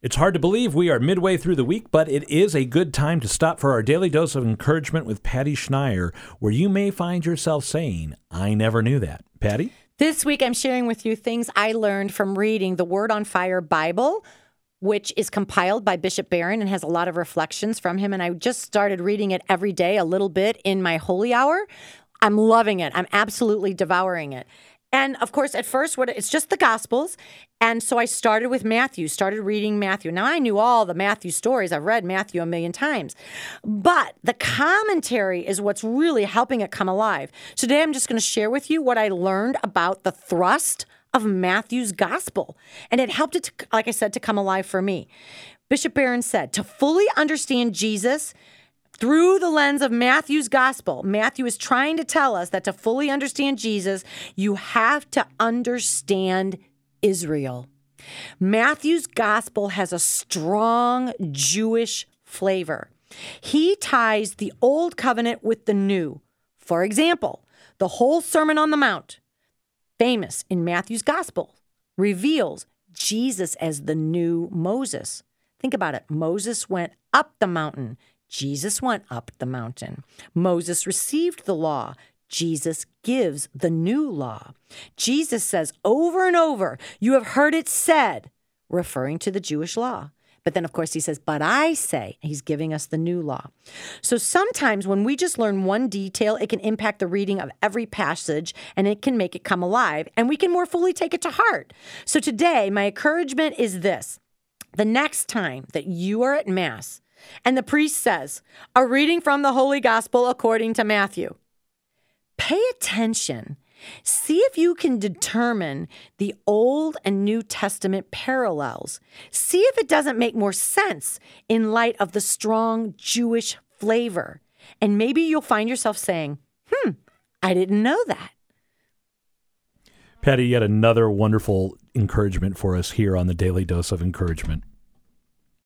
It's hard to believe we are midway through the week, but it is a good time to stop for our daily dose of encouragement with Patty Schneier, where you may find yourself saying, I never knew that. Patty? This week, I'm sharing with you things I learned from reading the Word on Fire Bible, which is compiled by Bishop Barron and has a lot of reflections from him. And I just started reading it every day, a little bit in my holy hour. I'm loving it. I'm absolutely devouring it. And of course, at first, what it's just the Gospels, and so I started with Matthew. Started reading Matthew. Now I knew all the Matthew stories. I've read Matthew a million times, but the commentary is what's really helping it come alive. Today, I'm just going to share with you what I learned about the thrust of Matthew's Gospel, and it helped it, to, like I said, to come alive for me. Bishop Barron said to fully understand Jesus through the lens of Matthew's gospel, Matthew is trying to tell us that to fully understand Jesus, you have to understand Israel. Matthew's gospel has a strong Jewish flavor. He ties the old covenant with the new. For example, the whole Sermon on the Mount, famous in Matthew's gospel, reveals Jesus as the new Moses. Think about it. Moses went up the mountain. Jesus went up the mountain. Moses received the law. Jesus gives the new law. Jesus says over and over, You have heard it said, referring to the Jewish law. But then, of course, he says, But I say, he's giving us the new law. So sometimes when we just learn one detail, it can impact the reading of every passage and it can make it come alive and we can more fully take it to heart. So today, my encouragement is this the next time that you are at Mass, and the priest says, A reading from the Holy Gospel according to Matthew. Pay attention. See if you can determine the Old and New Testament parallels. See if it doesn't make more sense in light of the strong Jewish flavor. And maybe you'll find yourself saying, Hmm, I didn't know that. Patty, yet another wonderful encouragement for us here on the Daily Dose of Encouragement.